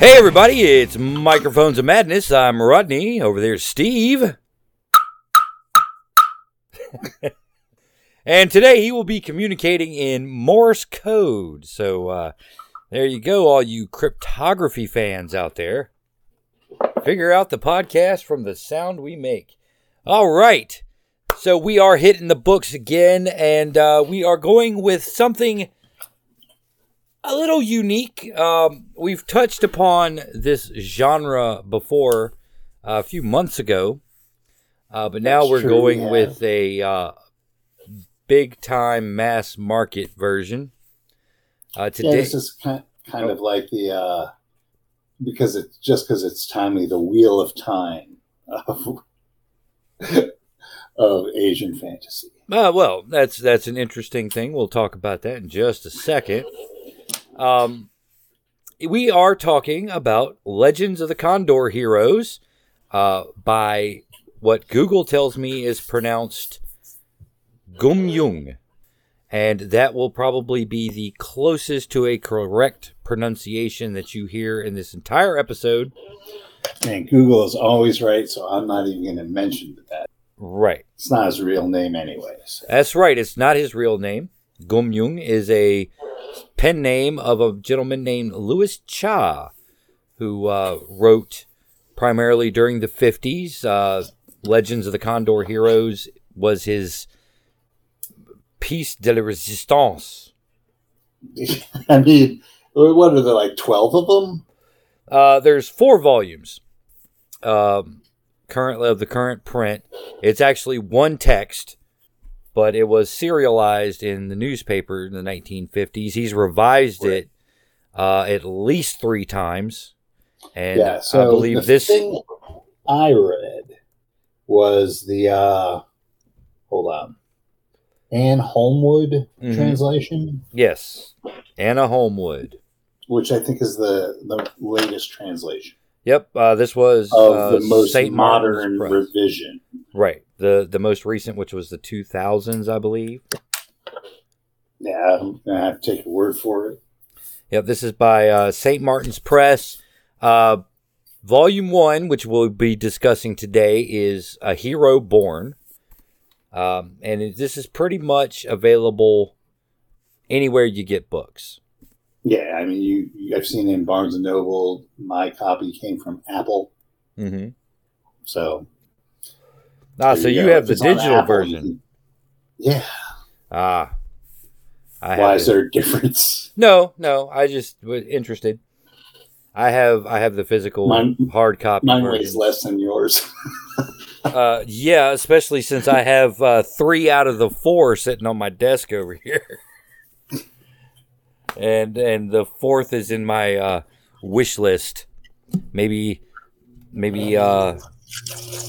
Hey, everybody, it's Microphones of Madness. I'm Rodney. Over there's Steve. and today he will be communicating in Morse code. So uh, there you go, all you cryptography fans out there. Figure out the podcast from the sound we make. All right. So we are hitting the books again, and uh, we are going with something a little unique. Um, we've touched upon this genre before uh, a few months ago, uh, but now That's we're true, going yeah. with a uh, big time mass market version. Uh, Yeah, today, this is kind, kind of like the uh, because it's just because it's timely, the wheel of time of, of Asian fantasy. Uh, well, that's that's an interesting thing. We'll talk about that in just a second. Um, we are talking about Legends of the Condor Heroes uh, by what Google tells me is pronounced Gumyung. And that will probably be the closest to a correct pronunciation that you hear in this entire episode. And Google is always right, so I'm not even going to mention that. Right. It's not his real name, anyways. That's right. It's not his real name. Gumyung is a pen name of a gentleman named Louis Cha, who uh, wrote primarily during the 50s. Uh, Legends of the Condor Heroes was his piece de la resistance. I mean, what are there like twelve of them? Uh, there's four volumes um, currently of the current print. It's actually one text, but it was serialized in the newspaper in the 1950s. He's revised Right. it uh, at least three times, and yeah, so I believe the this. thing I read was the uh, hold on, Anne Holmwood Mhm. translation. Yes, Anna Holmwood. which I think is the the latest translation Yep, uh, this was of uh, the most Saint modern revision. right? The the most recent, which was the 2000s, I believe. Yeah, I'm gonna have to take your word for it. Yep, this is by uh, St. Martin's Press. Uh, volume one, which we'll be discussing today, is A Hero Born. Um, and this is pretty much available anywhere you get books. Yeah, I mean, you, you I've seen it in Barnes and Noble. My copy came from Apple, Mm-hmm. so Ah, so you go. have the digital version. Yeah, Ah. I why is the- there a difference? No, no, I just was interested. I have I have the physical Mine- hard copy Mine version. weighs less than yours. Uh, yeah, especially since I have uh, three out of the four sitting on my desk over here, and and the fourth is in my uh, wish list. Maybe, maybe uh,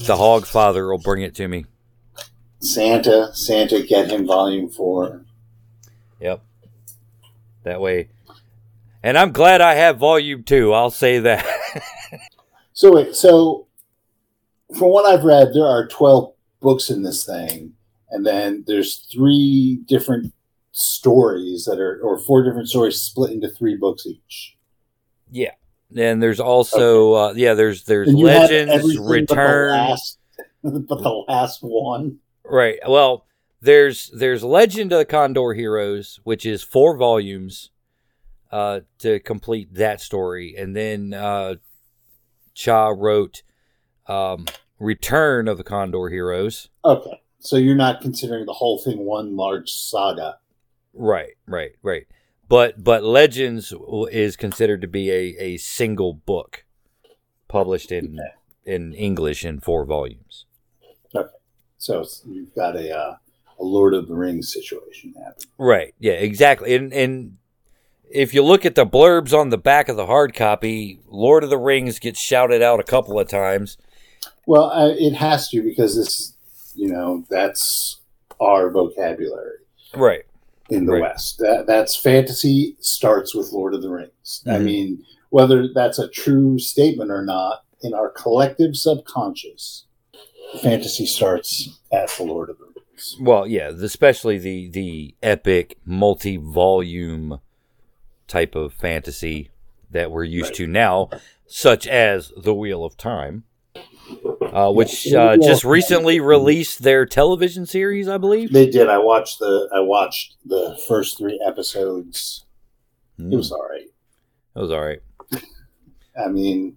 the Hogfather will bring it to me. Santa, Santa, get him volume four. Yep, that way. And I'm glad I have volume two. I'll say that. So wait, so from what I've read, there are twelve books in this thing, and then there's three different stories that are, or four different stories split into three books each. yeah. And there's also uh, yeah, there's there's And Legends Return. but the last, but the last one. Right. Well, there's there's Legend of the Condor Heroes, which is four volumes uh, to complete that story, and then uh, Cha wrote um, Return of the Condor Heroes. Okay, so you're not considering the whole thing one large saga. Right. Right. Right. But but Legends is considered to be a, a single book published in in English in four volumes. Okay, so you've got a uh, a Lord of the Rings situation happening. Right. Yeah, exactly. And and if you look at the blurbs on the back of the hard copy, Lord of the Rings gets shouted out a couple of times. Well, I, it has to because this, you know, that's our vocabulary. Right. In the Right. West. That that's fantasy starts with Lord of the Rings. I Mhm. mean, whether that's a true statement or not, in our collective subconscious, fantasy starts at the Lord of the Rings. Well, yeah, especially the the epic multi-volume type of fantasy that we're used Right. to now, such as The Wheel of Time, uh, which uh, just recently released their television series, I believe. They did. I watched the I watched the first three episodes. Mm, It was all right. it was all right. I mean,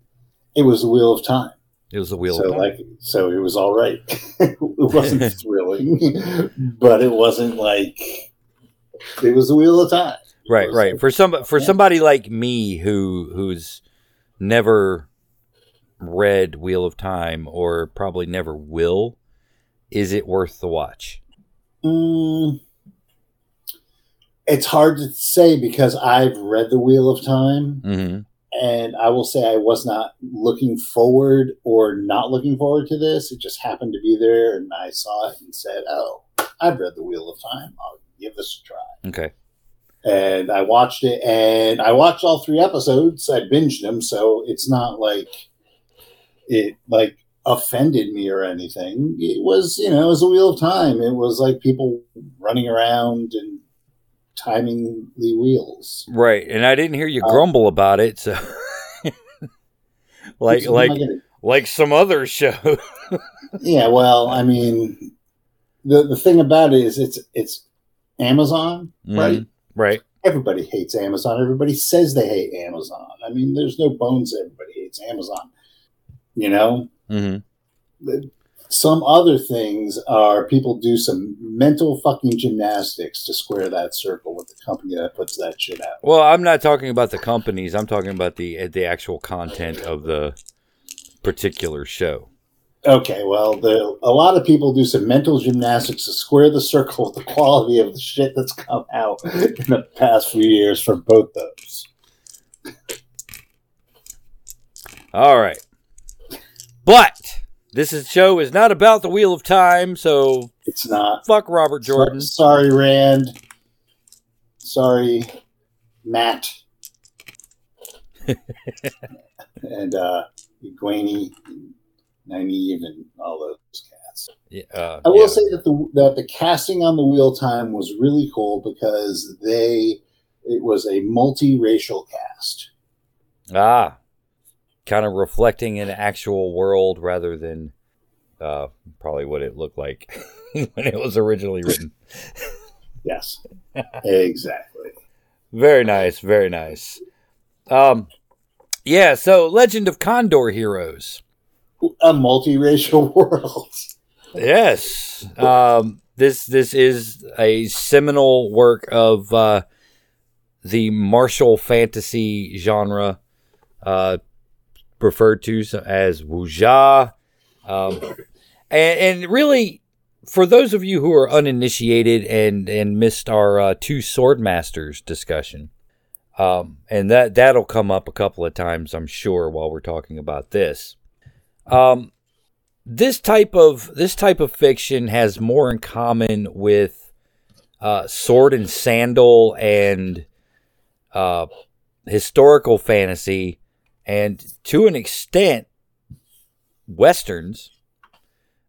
it was the Wheel of Time. It was The Wheel so of Time. like so it was all right. it wasn't thrilling, but it wasn't like it was the Wheel of Time. It right, right. like- For some, for Yeah. somebody like me who who's never read Wheel of Time or probably never will, is it worth the watch? Mm, it's hard to say because I've read the Wheel of Time, hmm and I will say I was not looking forward or not looking forward to this. It just happened to be there, and I saw it and said, "Oh, I've read the Wheel of Time. I'll give this a try." Okay. and I watched it, and I watched all three episodes. I binged them, so it's not like it like offended me or anything. It was, you know, it was a wheel of time. It was like people running around and timing the wheels. Right, and I didn't hear you Uh, grumble about it, so like like gonna- like some other show. yeah. Well, I mean, the the thing about it is, it's it's Amazon, right? Mhm. Right. everybody hates Amazon. Everybody says they hate Amazon. I mean, there's no bones everybody hates Amazon. You know, hmm some other things are people do some mental fucking gymnastics to square that circle with the company that puts that shit out. Well, I'm not talking about the companies. I'm talking about the the actual content of the particular show. Okay, well, the, a lot of people do some mental gymnastics to square the circle with the quality of the shit that's come out in the past few years for both those. All right, but this is, show is not about the Wheel of Time, so It's not. fuck Robert Jordan. Sorry, Rand. Sorry, Matt. and uh and Nynaeve, and all those cats. Yeah, uh, I will yeah. say that the that the casting on the wheel time was really cool because they it was a multiracial cast. Ah, kind of reflecting an actual world rather than uh, probably what it looked like when it was originally written. Yes, exactly. Very nice, very nice. Um, yeah. So, Legend of Condor Heroes. A multiracial world. Yes. Um, this this is a seminal work of uh, the martial fantasy genre, uh, referred to as wuxia. Um, and, and really, for those of you who are uninitiated and and missed our uh, two sword masters discussion, um, and that that'll come up a couple of times, I'm sure, while we're talking about this. Um, this type of this type of fiction has more in common with uh, sword and sandal and uh, historical fantasy, and to an extent, westerns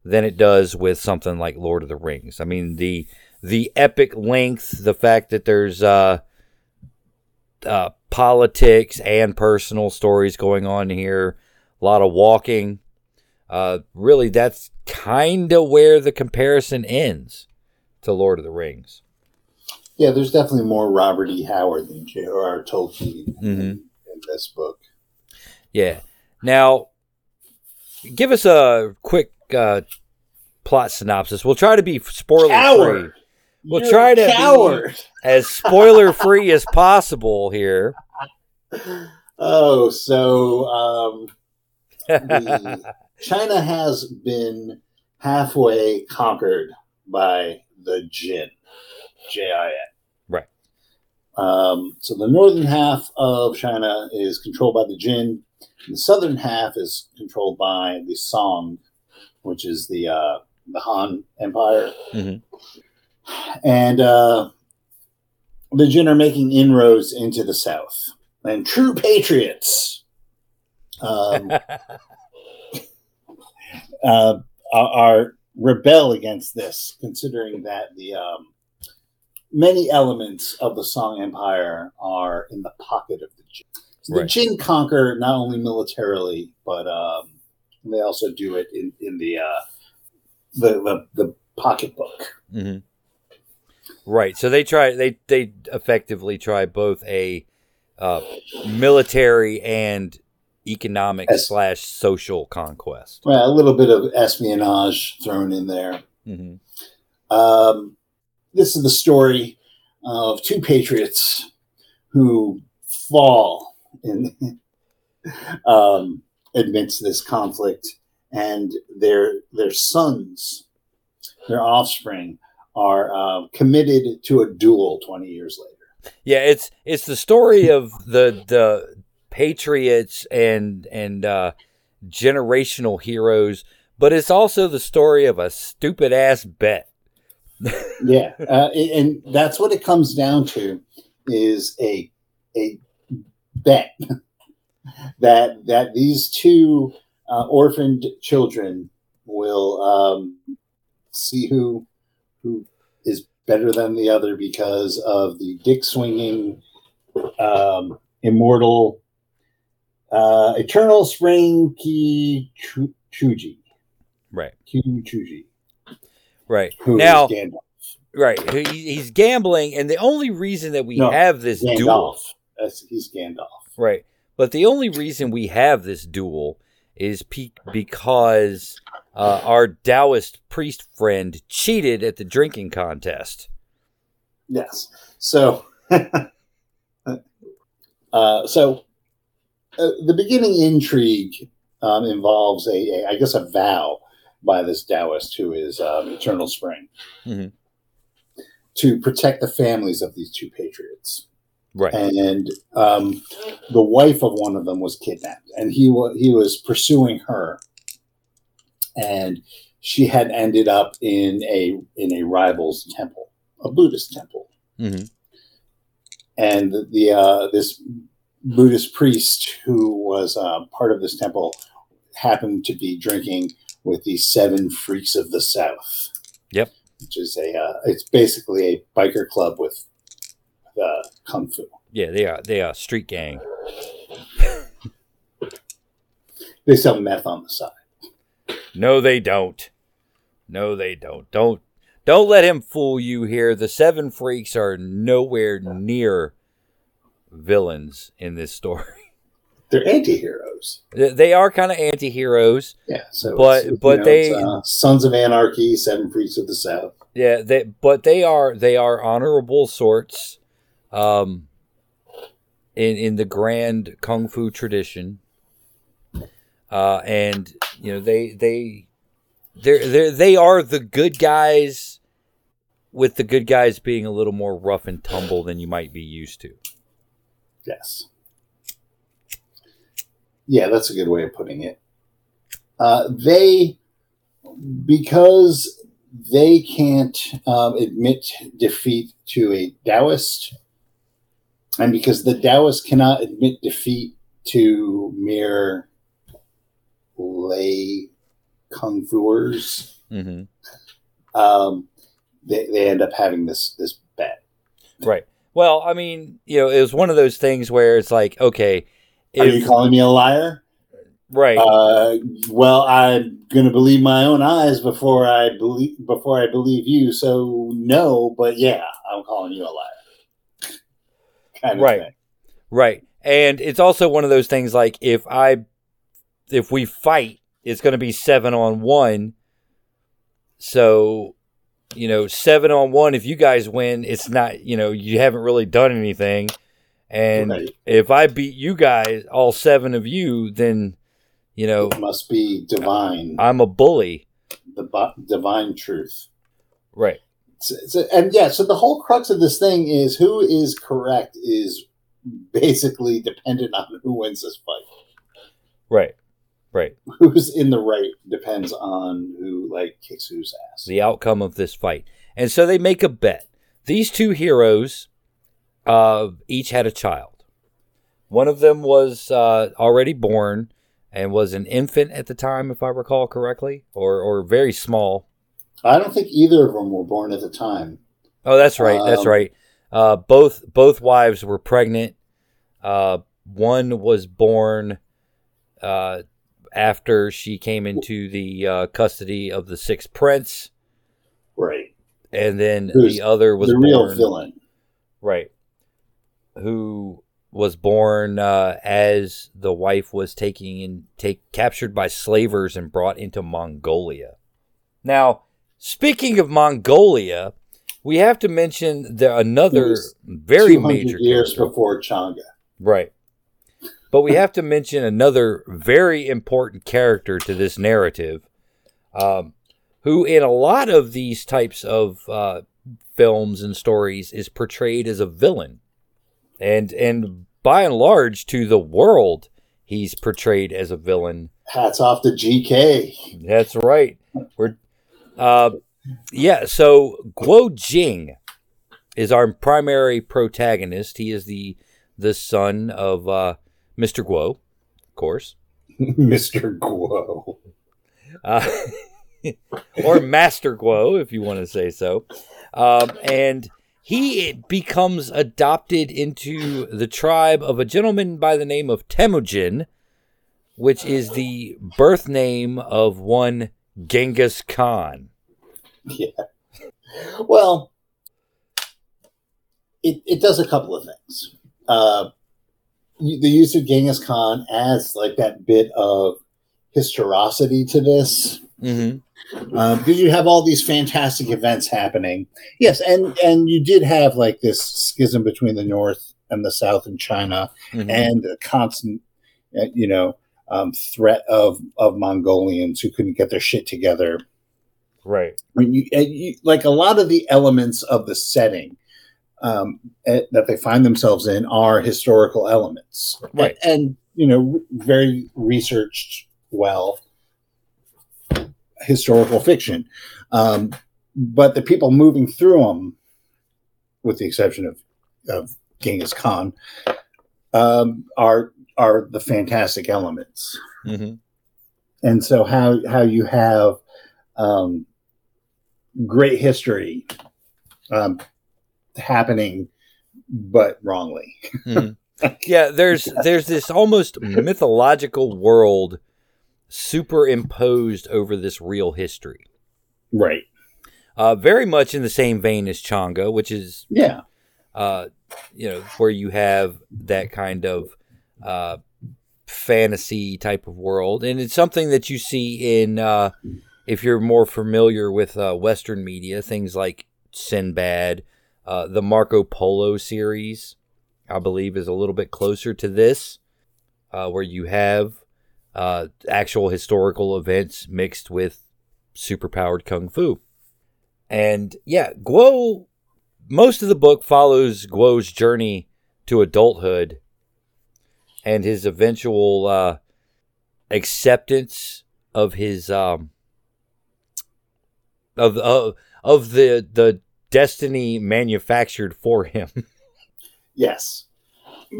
than it does with something like Lord of the Rings. I mean the the epic length, the fact that there's uh, uh, politics and personal stories going on here, a lot of walking. Uh, really, that's kind of where the comparison ends to Lord of the Rings. Yeah, there's definitely more Robert E. Howard than J.R.R. Tolkien Mhm. in, in this book. Yeah. Now, give us a quick uh, plot synopsis. We'll try to be spoiler free, Coward! We'll You're try to be- as spoiler free as possible here. Oh, so um, the, China has been halfway conquered by the Jin, J I N. Um, so the northern half of China is controlled by the Jin. and The southern half is controlled by the Song, which is the uh, the Han Empire. Mhm. And uh, the Jin are making inroads into the south. And true patriots um, uh, are, are rebel against this, considering that the um, many elements of the Song Empire are in the pocket of the Jin. So the Right. Jin conquer not only militarily, but um, they also do it in, in the, uh, the the the pocketbook. hmm Right. So they try. They they effectively try both a uh, military and economic slash social conquest. Well, a little bit of espionage thrown in there. hmm Um, this is the story of two patriots who fall in um, amidst this conflict, and their their sons, their offspring, are uh, committed to a duel twenty years later. Yeah, it's it's the story of the the patriots and and uh, generational heroes, but it's also the story of a stupid ass bet. Yeah, uh, and that's what it comes down to is a a bet that that these two uh, orphaned children will um, see who who is better than the other because of the dick swinging um, immortal uh, eternal spring Qiu Chu- chuji Right. Qiu Chuji Right. now, Gandalf. right. He, he's gambling, and the only reason that we No, have this duel, Gandalf. That's, he's Gandalf. right? But the only reason we have this duel is pe- because uh, our Taoist priest friend cheated at the drinking contest. Yes. So, uh, so uh, the beginning intrigue um, involves a, a, I guess, a vow by this Taoist who is um, Eternal Spring Mhm. to protect the families of these two patriots. Right. And um, the wife of one of them was kidnapped, and he wa- he was pursuing her, and she had ended up in a in a rival's temple, a Buddhist temple hmm and the uh, this Buddhist priest who was uh, part of this temple happened to be drinking with the Seven Freaks of the South. Yep. which is a uh, it's basically a biker club with uh, kung fu. Yeah, they are. They are street gang. They sell meth on the side. No, they don't. No, they don't. Don't don't let him fool you here. The seven freaks are nowhere near villains in this story. They're anti-heroes. They- They are kind of anti-heroes. Yeah, so But- but know, they- uh, Sons of Anarchy, Seven Priests of the South. Yeah, they but they are they are honorable sorts. Um in in the grand kung fu tradition. Uh and you know they they they're they they are the good guys with the good guys being a little more rough and tumble than you might be used to. Yes. Yeah, that's a good way of putting it. Uh, they, because they can't um, admit defeat to a Taoist, and because the Taoist cannot admit defeat to mere lay kung fuers, hmm um, they, they end up having this this bet. Right. Well, I mean, you know, it was one of those things where it's like, okay, Are you calling me a liar? right. Uh, well, I'm going to believe my own eyes before I believe before I believe you. So no, but yeah, I'm calling you a liar. Kind of Right. thing. Right. And it's also one of those things like if I if we fight, it's going to be 7 on 1. So, you know, 7 on 1 if you guys win, it's not, you know, you haven't really done anything. And Right. if I beat you guys, all 7 of you, then you know, It must be divine, I'm a bully. the bo- divine truth. Right. So, so- and yeah, so the whole crux of this thing is who is correct is basically dependent on who wins this fight. Right. Right. Who's in the right depends on who like kicks whose ass. the outcome of this fight. And so they make a bet. These two heroes uh, each had a child. One of them was uh, already born and was an infant at the time, if I recall correctly, or, or very small. I don't think either of them were born at the time. Oh, that's right. That's Um, right. Uh, both both wives were pregnant. Uh, one was born uh, after she came into the uh, custody of the sixth prince, Right. and then Who's the other was the real born villain. right, who was born uh, as the wife was taking in take captured by slavers and brought into Mongolia. Now, speaking of Mongolia, we have to mention the another very major years character. before Changa. Right. But we have to mention another very important character to this narrative, um, who in a lot of these types of uh, films and stories is portrayed as a villain, and and by and large to the world he's portrayed as a villain. Hats off to GK. That's right. We're, uh, yeah. So Guo Jing is our primary protagonist. He is the the son of uh, Mr. Guo, of course, Mr. Guo. uh, or Master Guo, if you want to say so. Um, and he becomes adopted into the tribe of a gentleman by the name of Temujin, which is the birth name of one Genghis Khan. Yeah. Well, it, it does a couple of things. Uh, the use of Genghis Khan adds like that bit of historicity to this Mm-hmm. uh, because you have all these fantastic events happening. Yes, and and you did have like this schism between the North and the South in China, Mm-hmm. and a constant, uh, you know, um, threat of of Mongolians who couldn't get their shit together. right. When you, and you like a lot of the elements of the setting um, eh, that they find themselves in are historical elements, Right. And, and you know, very researched well historical fiction. Um, but the people moving through them, with the exception of, of Genghis Khan, um, are are the fantastic elements. Mm-hmm. And so how how you have um, great history um, happening, but wrongly. Yeah, there's there's this almost mythological world superimposed over this real history. Right. Uh, very much in the same vein as Changa, which is Yeah. uh, you know where you have that kind of uh, fantasy type of world, and it's something that you see in uh, if you're more familiar with uh, Western media, things like Sinbad, uh, the Marco Polo series, I believe, is a little bit closer to this, uh, where you have uh, actual historical events mixed with superpowered kung fu. And yeah, Guo, most of the book follows Guo's journey to adulthood and his eventual uh, acceptance of his um, of of of the the destiny manufactured for him. Yes.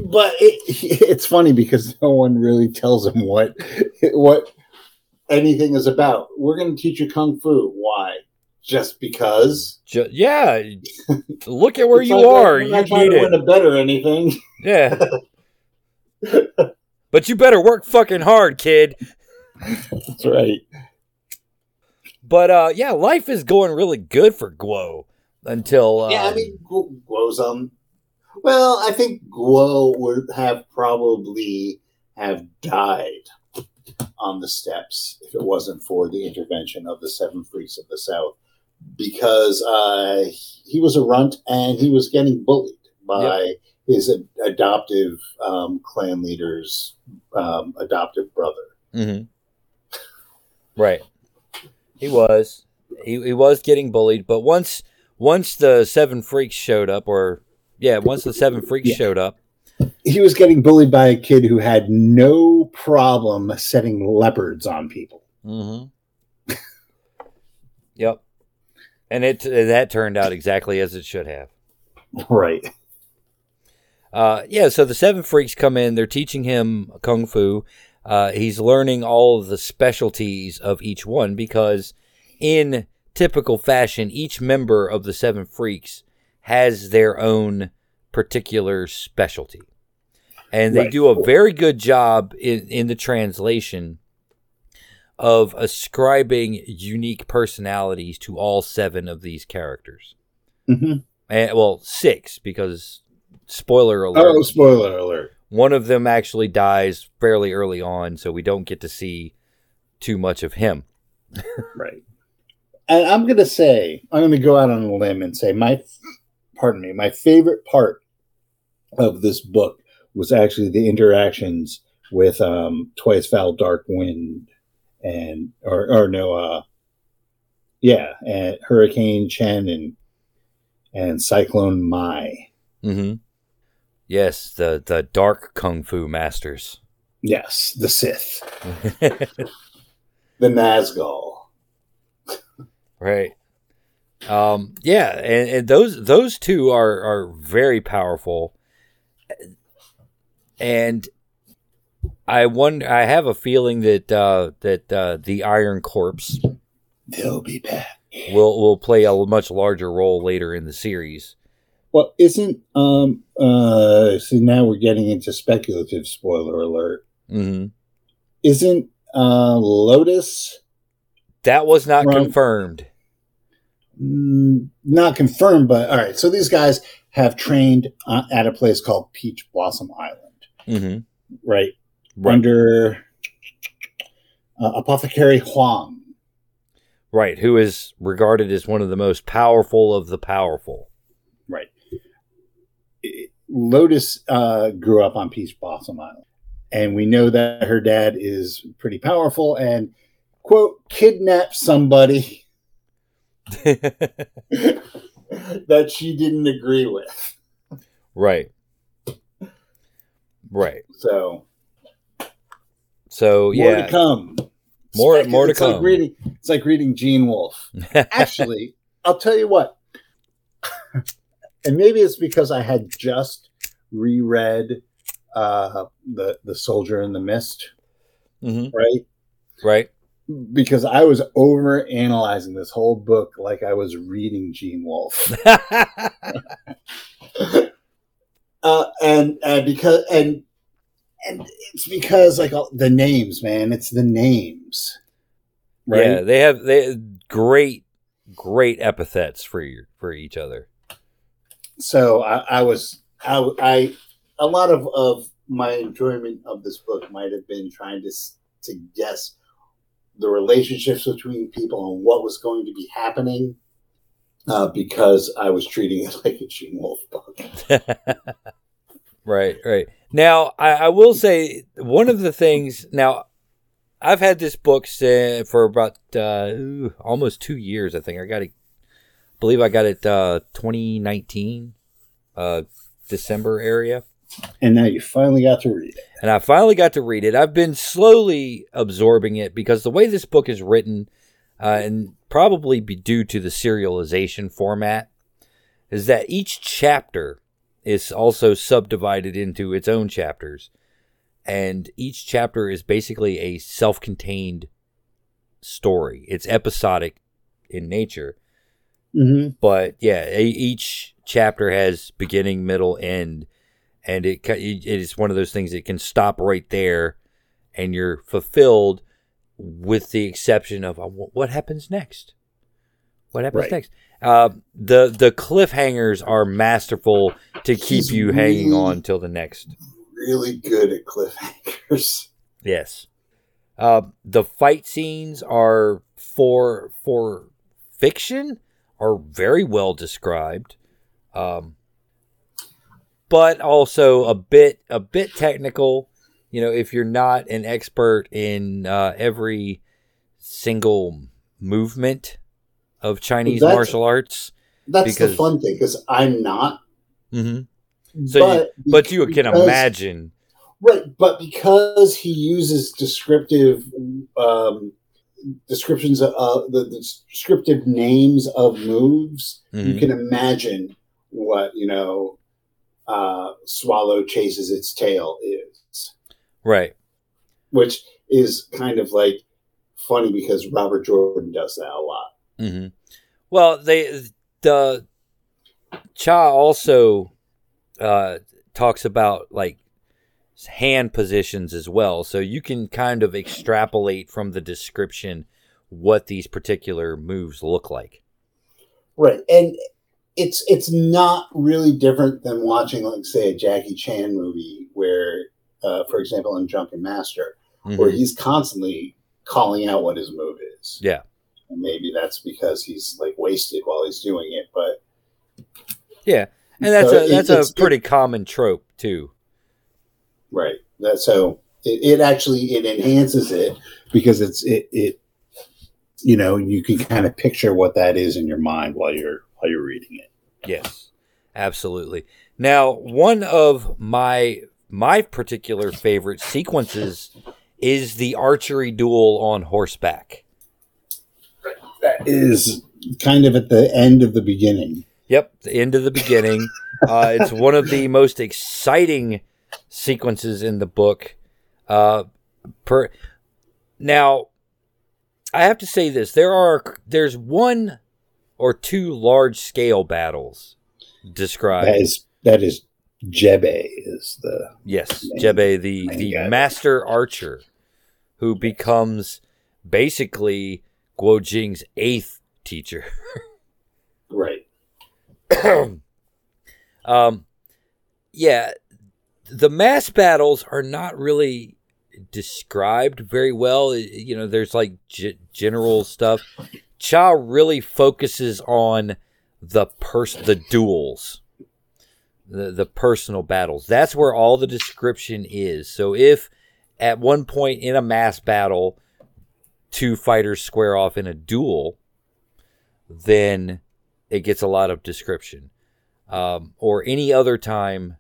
But it, it's funny because no one really tells him what what anything is about. We're going to teach you kung fu. Why? Just because? Ju- yeah, look at where you like, are. We're You not trying need to win a bet or anything. Yeah. but you better work fucking hard, kid. That's right. But uh, yeah, life is going really good for Guo until uh, yeah, I mean, Gu- Guo's um. Well, I think Guo would have probably have died on the steps if it wasn't for the intervention of the Seven Freaks of the South, because uh, he was a runt and he was getting bullied by his ad- adoptive um, clan leader's um, adoptive brother. hmm Right. He was. He, he was getting bullied, but once once the seven freaks showed up, or yeah, once the seven freaks Yeah. showed up, He was getting bullied by a kid who had no problem setting leopards on people. mm-hmm. yep, and it that turned out exactly as it should have. Right. Uh, yeah, so the seven freaks come in. They're teaching him kung fu. Uh, he's learning all of the specialties of each one because, in typical fashion, each member of the seven freaks has their own particular specialty. and they Right. do a very good job in in the translation of ascribing unique personalities to all seven of these characters. Mhm. And well, six because spoiler alert. Oh, spoiler alert! One of them actually dies fairly early on, so we don't get to see too much of him. Right. And I'm gonna say, I'm gonna go out on a limb and say my, pardon me, my favorite part of this book was actually the interactions with um, Twice Foul Dark Wind and or or no, uh, yeah, and Hurricane Chen and and Cyclone Mei. Mm-hmm. Yes, the the dark kung fu masters. Yes, the Sith, the Nazgul. right. Um, yeah, and, and those those two are are very powerful, and I wonder. I have a feeling that uh, that uh, the Iron Corpse They'll be back. will will play a much larger role later in the series. Well, isn't um uh see now we're getting into speculative spoiler alert. hmm Isn't uh Lotus That was not Right. confirmed. Mm, not confirmed, but all right. So these guys have trained uh, at a place called Peach Blossom Island, hmm right? Right. Under uh, Apothecary Huang. Right, who is regarded as one of the most powerful of the powerful. Right. Lotus uh, grew up on Peach Blossom Island, and we know that her dad is pretty powerful and quote kidnapped somebody that she didn't agree with. right. Right. So So more yeah, to come. More- more to it's Like reading, it's like reading Gene Wolfe. Actually, I'll tell you what. and maybe it's because I had just reread uh, the the Soldier in the Mist, hmm right? right. Because I was over analyzing this whole book like I was reading Gene Wolfe. uh, and and because and and it's because like all, the names, man. It's the names, right? Yeah, they have they have great, great epithets for your, for each other. So I, I was I, I a lot of of my enjoyment of this book might have been trying to to guess the relationships between people and what was going to be happening. Uh, because I was treating it like a Gene Wolfe book. right, right. Now, I, I will say one of the things. Now, I've had this book for about uh, almost two years. I think I got it. Believe I got it uh, 2019, uh, December area. And now you finally got to read it. and I finally got to read it. I've been slowly absorbing it because the way this book is written, uh, and probably be due to the serialization format, is that each chapter is also subdivided into its own chapters, and each chapter is basically a self-contained story. It's episodic in nature, Mm-hmm. but yeah, each chapter has beginning, middle, end, and it it is one of those things that can stop right there, and you're fulfilled, with the exception of uh, what happens next. What happens Right. next? Uh, the the cliffhangers are masterful to keep He's you hanging really- on till the next. Really good at cliffhangers. Yes. Uh, the fight scenes are for for fiction are very well described, um, but also a bit a bit technical. You know, if you're not an expert in uh, every single movement of Chinese That's- martial arts, That's Because- the fun thing because I'm not. hmm So you- but, but you can because- imagine. Right, but because he uses descriptive um, descriptions of uh, the, the descriptive names of moves, you Mhm. can imagine what you know. Uh, swallow chases its tail is, Right. which is kind of like funny because Robert Jordan does that a lot. hmm Well, they the Cha also uh, talks about like hand positions as well. So you can kind of extrapolate from the description what these particular moves look like. Right. And it's it's not really different than watching like say a Jackie Chan movie where uh, for example in Drunken Master Mhm. where he's constantly calling out what his move is. Yeah. And maybe that's because he's like wasted while he's doing it, but Yeah. And that's So a that's it's- a pretty common trope too. right. That so it, it actually it enhances it because it's it it you know, you can kind of picture what that is in your mind while you're while you're reading it. Yes, absolutely. Now, one of my my particular favorite sequences is the archery duel on horseback. That is kind of at the end of the beginning. Yep, the end of the beginning. uh, it's one of the most exciting sequences in the book. Uh, per now, I have to say this: there are there's one or two large scale battles described. That is that is Jebe is the Yes, Main- Jebe, the the master archer, who becomes basically Guo Jing's eighth teacher. right. um, yeah, the mass battles are not really described very well. You know, there's like g- general stuff. Cha really focuses on the pers- the duels, the the personal battles. That's where all the description is. So if at one point in a mass battle, two fighters square off in a duel, then it gets a lot of description. Um, or any other time,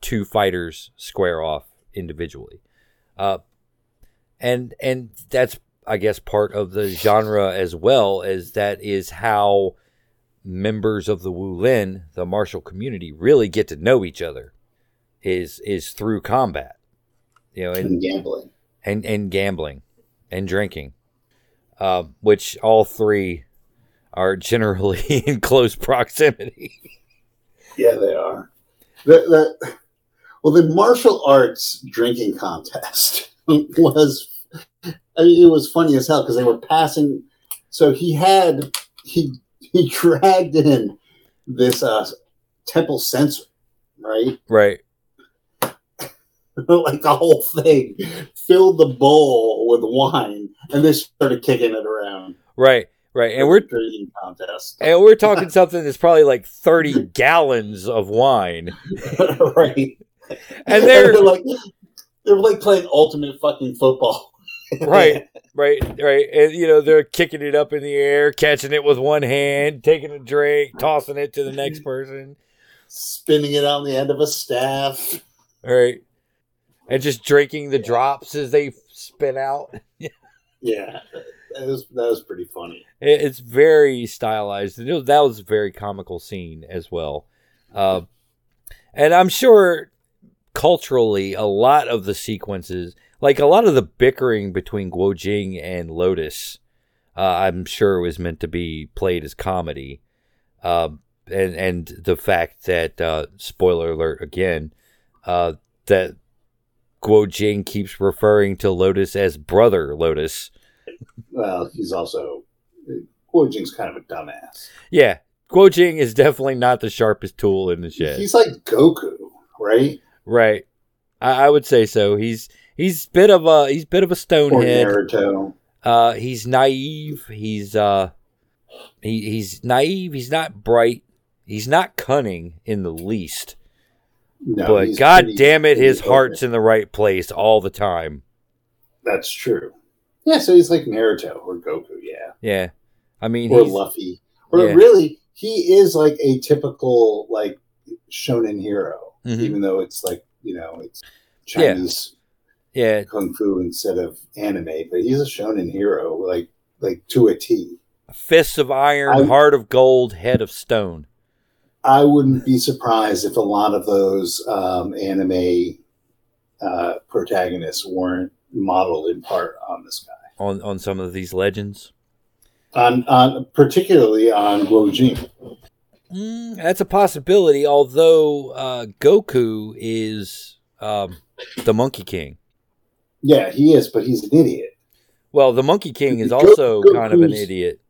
two fighters square off individually, uh, and and that's I guess part of the genre as well as that is how members of the Wu Lin, the martial community, really get to know each other, is is through combat, you know, and And gambling. and, and gambling and drinking, uh, which all three are generally in close proximity. Yeah, they are. The, the, well, the martial arts drinking contest was, I mean, it was funny as hell because they were passing. So he had, he, he dragged in this uh, temple censer, right? right. like the whole thing, filled the bowl with wine, and they started kicking it around. Right. Right. And we're contest, and we're talking something that's probably like 30 gallons of wine. right? And they're like they're like playing ultimate fucking football. Right, right, right. And you know, they're kicking it up in the air, catching it with one hand, taking a drink, tossing it to the next person. Spinning it on the end of a staff. Right. And just drinking the drops as they spin out. Yeah. That was that was pretty funny. It- It's very stylized. It was- that was a very comical scene as well. Uh, and I'm sure culturally, a lot of the sequences, like a lot of the bickering between Guo Jing and Lotus, uh, I'm sure was meant to be played as comedy. Uh, and and the fact that uh, spoiler alert again, uh, that Guo Jing keeps referring to Lotus as brother Lotus. Well, he's also Guo Jing's kind of a dumbass. Yeah, Guo Jing is definitely not the sharpest tool in the shed. He's like Goku, right? right. I, I would say so. He's he's bit of a he's bit of a stonehead. Uh, he's naive. He's uh, he, he's naive. He's not bright. He's not cunning in the least. No, but god pretty- damn it, his pretty heart's in the right place all the time. That's true. Yeah, so he's like Naruto or Goku, yeah. Yeah, I mean, Or he's, Luffy. Or Yeah. really, he is like a typical like shonen hero, Mhm. even though it's like, you know, it's. Chinese yeah, kung fu instead of anime, but he's a shonen hero, like like to a T. fists of iron, I- heart of gold, head of stone. I wouldn't be surprised if a lot of those um, anime uh, protagonists weren't modeled in part on this guy. On on some of these legends. On, on particularly on Guo Jing. Mm, that's a possibility. Although uh, Goku is um, the Monkey King. Yeah, he is, but he's an idiot. Well, the Monkey King is also Goku's- kind of an idiot.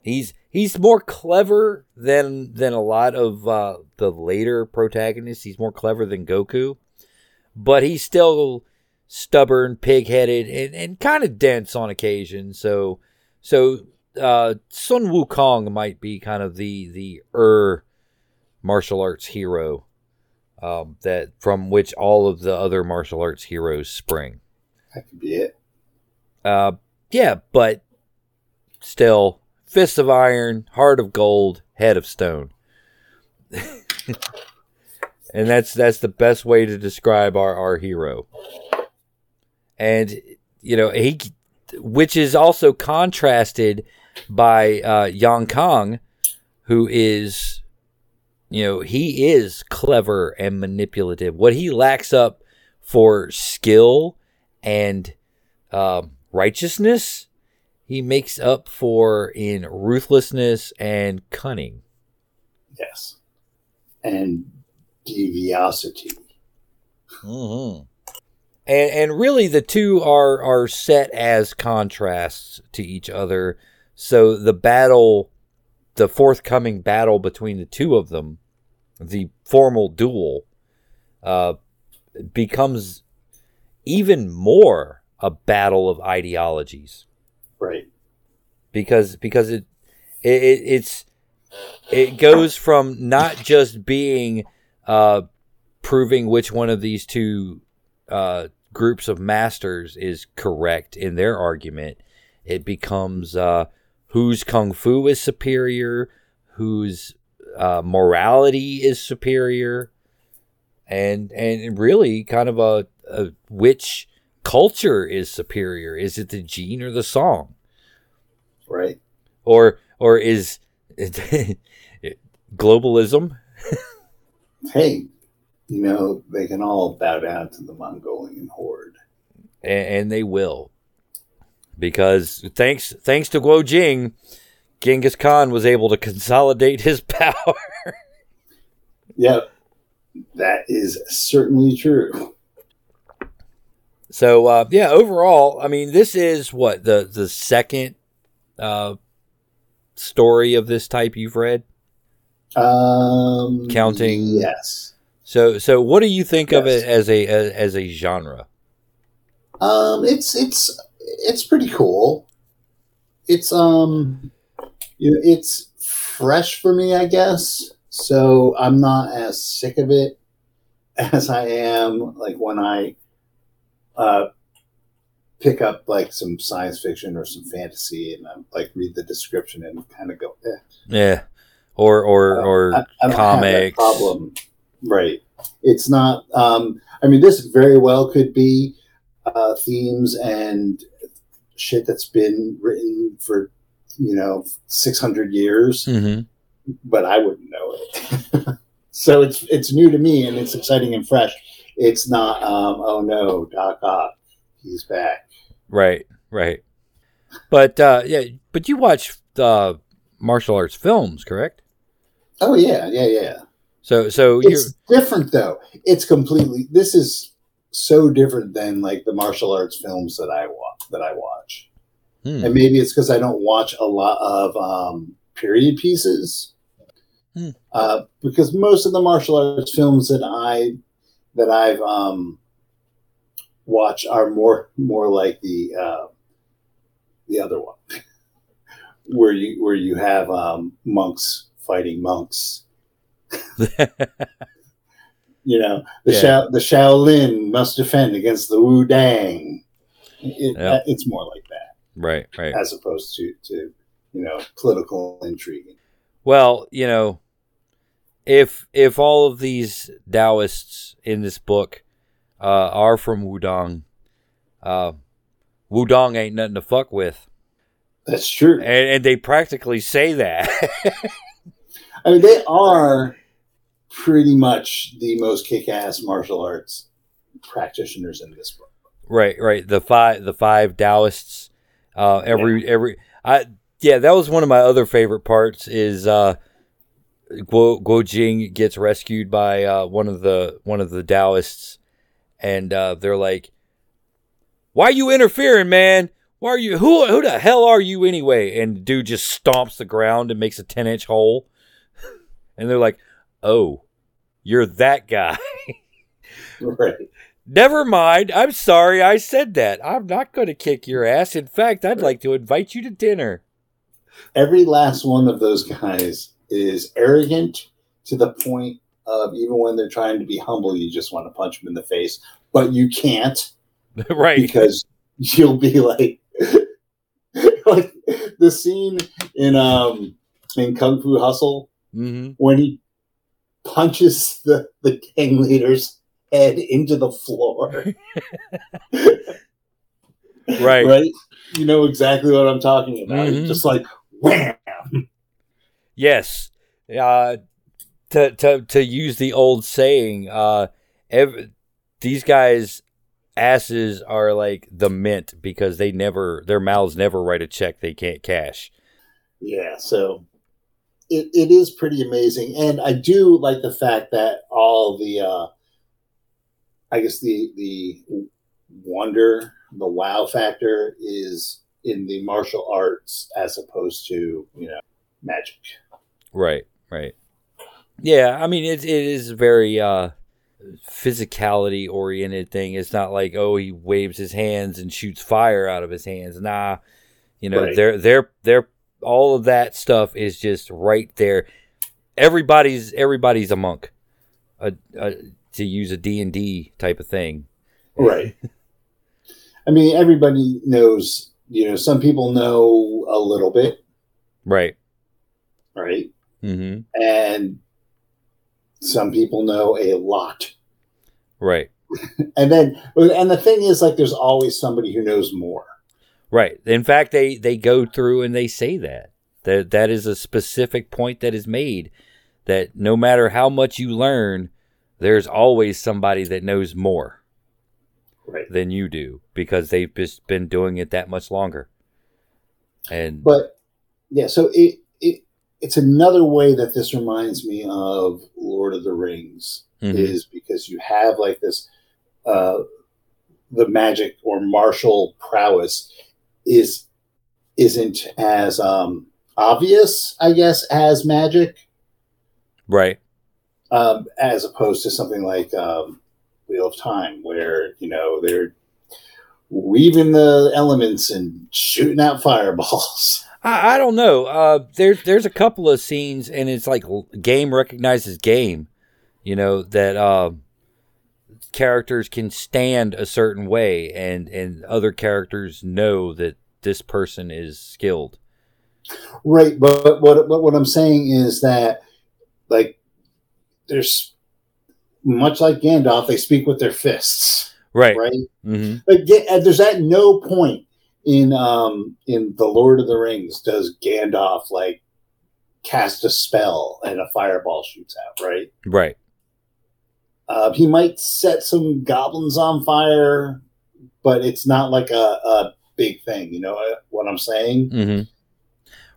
He's he's more clever than than a lot of uh, the later protagonists. He's more clever than Goku, but he's still stubborn, pig-headed, and, and kind of dense on occasion. So so uh, Sun Wukong might be kind of the the er martial arts hero um, that from which all of the other martial arts heroes spring. That could be it. Uh, yeah, but still, fist of iron, heart of gold, head of stone. and that's that's the best way to describe our our hero. And you know he, which is also contrasted by uh, Yang Kang, who is, you know, he is clever and manipulative. What he lacks up for skill and um, righteousness, he makes up for in ruthlessness and cunning. Yes. And deviosity. Mm-hmm. And and really, the two are are set as contrasts to each other. So the battle, the forthcoming battle between the two of them, the formal duel, uh, becomes even more a battle of ideologies. Right. because because it, it it- it's it goes from not just being uh proving which one of these two uh groups of masters is correct in their argument it becomes uh whose kung fu is superior whose uh morality is superior and and really kind of a, a which culture is superior is it the Jin or the Song Right. or or is globalism Hey, you know, they can all bow down to the Mongolian horde. and, and they will because thanks thanks to Guo Jing Genghis Khan was able to consolidate his power Yep. That is certainly true. So uh, yeah overall I mean this is what the the second uh, story of this type you've read Um Counting- Yes. so so what do you think of it as a as, as a genre Um, it's it's it's pretty cool. It's um, you know, it's fresh for me, I guess. So I'm not as sick of it as I am like when I uh pick up like some science fiction or some fantasy and I'm like read the description and kind of go, eh. yeah or or or I, I comics problem. Right. It's not. Um, I mean, this very well could be uh, themes and shit that's been written for you know six hundred years, hmm but I wouldn't know it. so it's it's new to me and it's exciting and fresh. It's not. Um, oh no, Doc Ock, he's back. Right, right. But uh, yeah, but you watch uh, martial arts films, correct? Oh yeah, yeah, yeah. So, so you're It's different though. It's completely. This is so different than like the martial arts films that I watch. That I watch, hmm, and maybe it's because I don't watch a lot of um, period pieces. Hmm. Uh, because most of the martial arts films that I that I've um, watched are more more like the uh, the other one, where you where you have um, monks fighting monks. You know, the Yeah. Shao, the Shaolin must defend against the Wu Dang. It, Yeah. It's more like that right, right. as opposed to to you know political intrigue. Well, you know, if if all of these Taoists in this book uh, are from Wudong, uh, Wudong ain't nothing to fuck with, That's true. and, and they practically say that. I mean, they are pretty much the most kick-ass martial arts practitioners in this book. Right, right. The five, the five Taoists. Uh, every, every. I yeah, that was one of my other favorite parts. Is uh, Guo Guo Jing gets rescued by uh, one of the one of the Taoists, and uh, they're like, "Why are you interfering, man? Why are you? Who who the hell are you anyway?" And dude just stomps the ground and makes a ten inch hole, and they're like, "Oh, you're that guy." Right. Never mind. I'm sorry I said that. I'm not going to kick your ass. In fact, I'd like to invite you to dinner. Every last one of those guys is arrogant to the point of even when they're trying to be humble, you just want to punch them in the face, but you can't right. because you'll be like, like the scene in um in Kung Fu Hustle hmm when he punches the the gang leader's head into the floor. Right. right? You know exactly what I'm talking about. Mhm. Just like wham. Yes. Uh, to to to use the old saying, uh, ev- these guys' asses are like the mint because they never their mouths never write a check they can't cash. Yeah, so it, it is pretty amazing. And I do like the fact that all the uh I guess the the wonder, the wow factor is in the martial arts as opposed to, you know, magic. Right. Right. Yeah. I mean, it it is a very uh physicality oriented thing. It's not like oh he waves his hands and shoots fire out of his hands. Nah. You know, Right. they're they're they're all of that stuff is just right there. Everybody's everybody's a monk. A, a, to use a D&D type of thing. Right. I mean, everybody knows, you know, some people know a little bit, Right. right? Mhm. And some people know a lot. Right. And then and the thing is like there's always somebody who knows more. Right. In fact, they they go through and they say that that that is a specific point that is made that no matter how much you learn, there's always somebody that knows more Right. than you do because they've just been doing it that much longer. And But yeah, so it, it it's another way that this reminds me of Lord of the Rings Mhm. is because you have like this uh the magic or martial prowess is isn't as um obvious, I guess, as magic, right. um, as opposed to something like um, Wheel of Time, where you know they're weaving the elements and shooting out fireballs. I, I don't know. Uh, there's there's a couple of scenes, and it's like game recognizes game. You know that uh, characters can stand a certain way, and and other characters know that this person is skilled. Right, but what but what I'm saying is that like there's much like Gandalf, they speak with their fists, Right. right? hmm Like Ga- there's at no point in um in the Lord of the Rings does Gandalf like cast a spell and a fireball shoots out, right? Right. Uh, he might set some goblins on fire, but it's not like a, a big thing. You know uh, what I'm saying? hmm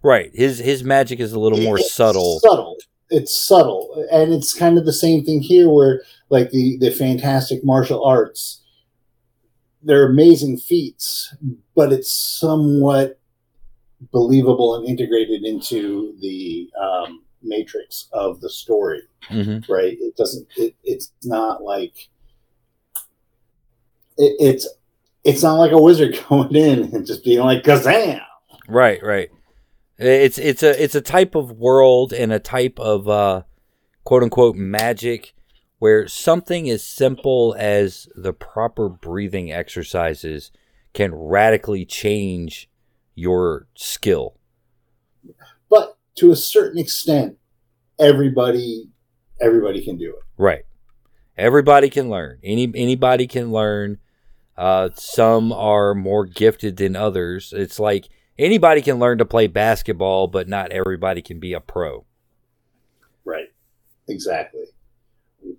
Right. His his magic is a little more subtle. Subtle. It's subtle, and it's kind of the same thing here, where like the the fantastic martial arts, they're amazing feats, but it's somewhat believable and integrated into the um, matrix of the story. hmm right? It doesn't. It, it's not like it, it's it's not like a wizard going in and just being like Kazam. Right. Right. It's it's a it's a type of world and a type of uh, quote unquote magic where something as simple as the proper breathing exercises can radically change your skill. But to a certain extent, everybody everybody can do it. Right. Everybody can learn. Any anybody can learn. Uh, some are more gifted than others. It's like anybody can learn to play basketball, but not everybody can be a pro. Right. Exactly.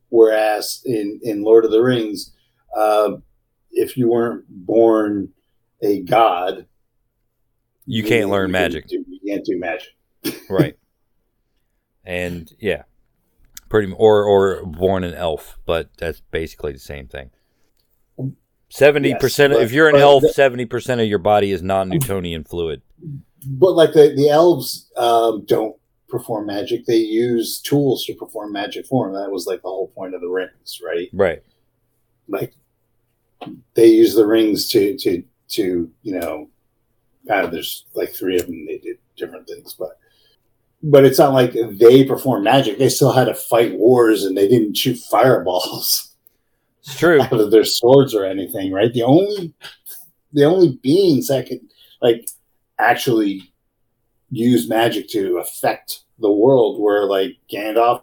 Whereas in in Lord of the Rings, uh, if you weren't born a god, You can't learn you magic. do- you can't do magic. right. And yeah, pretty or or born an elf, but that's basically the same thing. Seventy percent. If you're but health, seventy percent of your body is non-Newtonian fluid. But like the the elves um, don't perform magic; they use tools to perform magic for them. That was like the whole point of the rings, right? Right. Like they use the rings to to to you know, of there's like three of them. They did different things, but but it's not like they perform magic. They still had to fight wars, and they didn't shoot fireballs. It's true. out of their swords or anything, right? The only the only beings that could like actually use magic to affect the world were like Gandalf,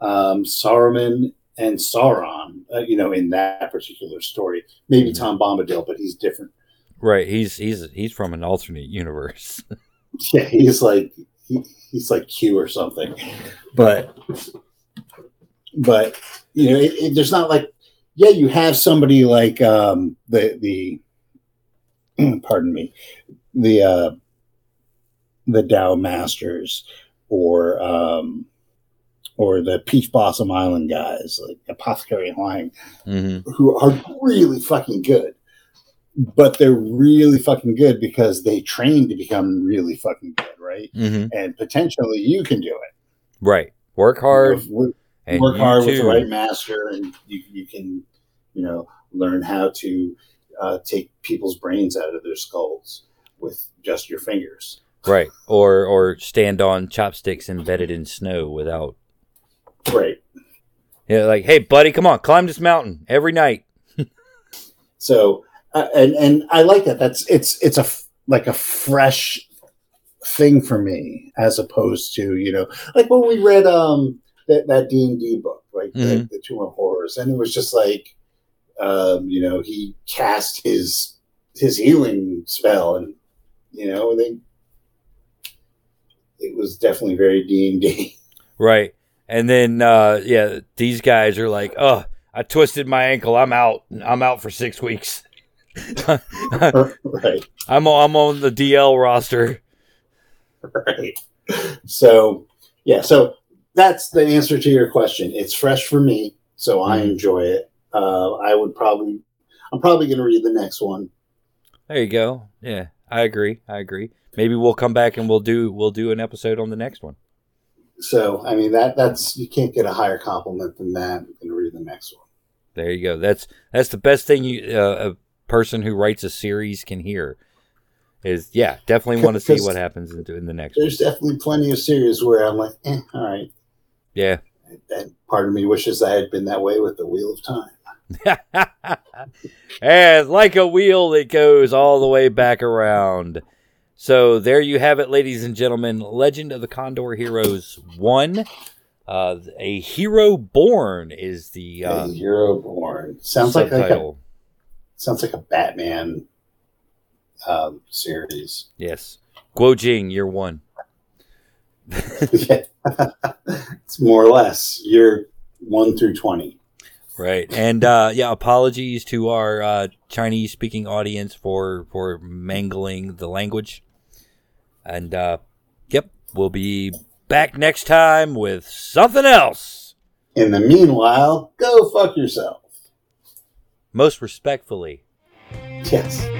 um, Saruman, and Sauron. Uh, you know, in that particular story, maybe Mhm. Tom Bombadil, but he's different. Right. He's he's he's from an alternate universe. Yeah, he's like he, he's like Q or something, but but you know, it, it, there's not like yeah, you have somebody like um, the the pardon me, the uh, the Dow Masters or um, or the Peach Blossom Island guys like Apothecary Huang hmm who are really fucking good. But they're really fucking good because they train to become really fucking good, right? hmm And potentially you can do it. Right. Work hard. Work, And work you hard with the right master, and you, you can, you know, learn how to uh, take people's brains out of their skulls with just your fingers. Right. Or or stand on chopsticks embedded in snow without. Right. Yeah. Like, hey, buddy, come on, climb this mountain every night. So, uh, and and I like that. That's it's it's a like a fresh thing for me as opposed to you know like when we read um that that D and D book like the, Mhm. the Tomb of Horrors and it was just like um you know he cast his his healing spell and you know they it was definitely very D and D. Right. And then uh yeah, these guys are like, "Oh, I twisted my ankle. I'm out. I'm out for 6 weeks." right. I'm on, I'm on the DL roster. right. So, yeah, so that's the answer to your question. It's fresh for me, so I Mhm. enjoy it. Uh, I would probably, I'm probably going to read the next one. There you go. Yeah, I agree. I agree. Maybe we'll come back and we'll do we'll do an episode on the next one. So, I mean, that that's you can't get a higher compliment than that. To read the next one. There you go. That's that's the best thing you uh, a person who writes a series can hear. Is yeah, definitely want to see what happens in, in the next one. There's definitely plenty of series where I'm like, eh, all right. Yeah. And part of me wishes I had been that way with the Wheel of Time. and like a wheel that goes all the way back around. So there you have it, ladies and gentlemen. Legend of the Condor Heroes 1. Uh, a Hero Born is the uh, a Hero Born sounds like, like a, sounds like a Batman um, series. yes. Guo Jing, year one. it's more or less year one through 20. Right. And uh, yeah, apologies to our uh, Chinese speaking audience for for mangling the language. And uh, yep, we'll be back next time with something else. In the meanwhile, go fuck yourself. Most respectfully. Yes.